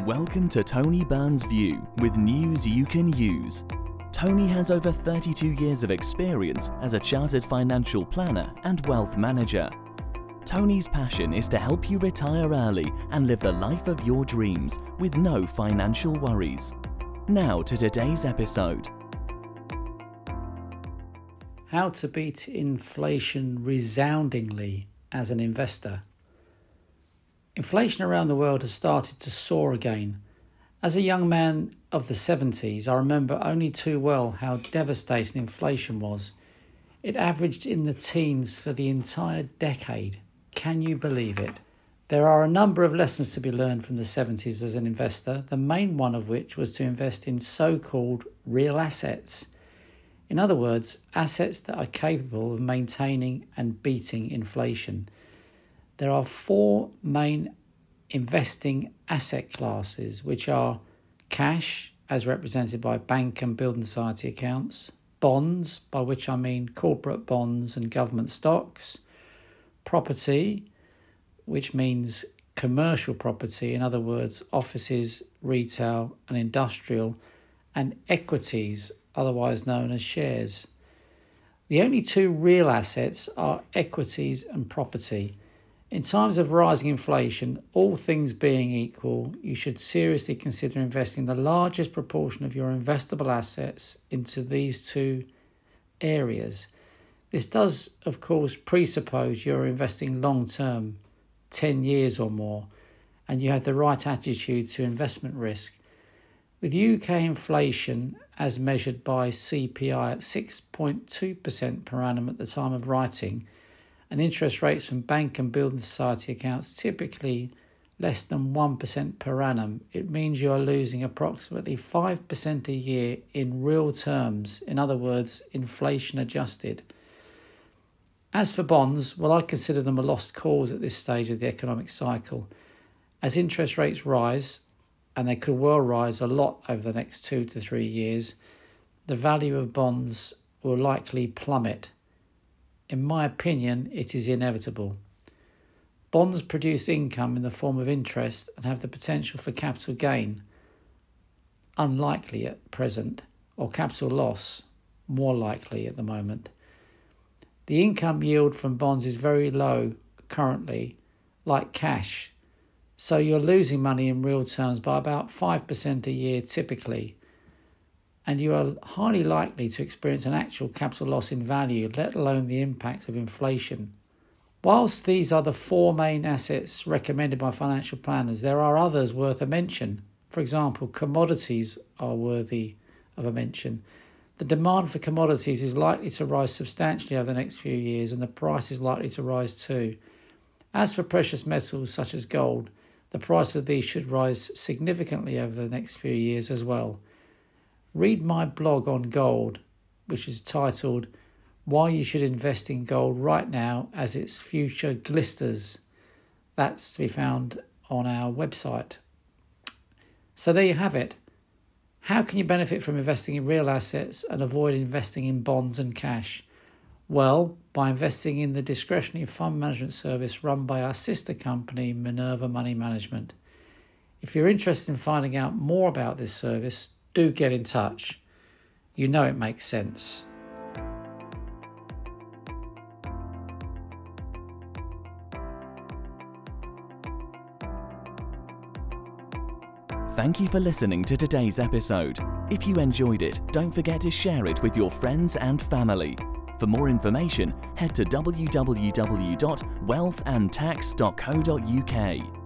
Welcome to Tony Byrne's View with news you can use. Tony has over 32 years of experience as a chartered financial planner and wealth manager. Tony's passion is to help you retire early and live the life of your dreams with no financial worries. Now to today's episode. How to beat inflation resoundingly as an investor. Inflation around the world has started to soar again. As a young man of the 70s, I remember only too well how devastating inflation was. It averaged in the teens for the entire decade. Can you believe it? There are a number of lessons to be learned from the 70s as an investor, the main one of which was to invest in so called real assets. In other words, assets that are capable of maintaining and beating inflation. There are four main investing asset classes, which are cash, as represented by bank and building society accounts, bonds, by which I mean corporate bonds and government stocks, property, which means commercial property, in other words, offices, retail, and industrial, and equities, otherwise known as shares. The only two real assets are equities and property. In times of rising inflation, all things being equal, you should seriously consider investing the largest proportion of your investable assets into these two areas. This does, of course, presuppose you're investing long term, 10 years or more, and you have the right attitude to investment risk. With UK inflation as measured by CPI at 6.2% per annum at the time of writing, and interest rates from bank and building society accounts typically less than 1% per annum, it means you are losing approximately 5% a year in real terms, in other words, inflation adjusted. As for bonds, well, I consider them a lost cause at this stage of the economic cycle. As interest rates rise, and they could well rise a lot over the next two to three years, the value of bonds will likely plummet. In my opinion, it is inevitable. Bonds produce income in the form of interest and have the potential for capital gain, unlikely at present, or capital loss, more likely at the moment. The income yield from bonds is very low currently, like cash so you're losing money in real terms by about 5% a year typically. And you are highly likely to experience an actual capital loss in value, let alone the impact of inflation. Whilst these are the four main assets recommended by financial planners, there are others worth a mention. For example, commodities are worthy of a mention. The demand for commodities is likely to rise substantially over the next few years, and the price is likely to rise too. As for precious metals such as gold, the price of these should rise significantly over the next few years as well. Read my blog on gold, which is titled Why You Should Invest in Gold Right Now as Its Future Glisters. That's to be found on our website. So there you have it. How can you benefit from investing in real assets and avoid investing in bonds and cash? Well, by investing in the discretionary fund management service run by our sister company, Minerva Money Management. If you're interested in finding out more about this service, do get in touch. You know it makes sense. Thank you for listening to today's episode. If you enjoyed it, don't forget to share it with your friends and family. For more information, head to www.wealthandtax.co.uk.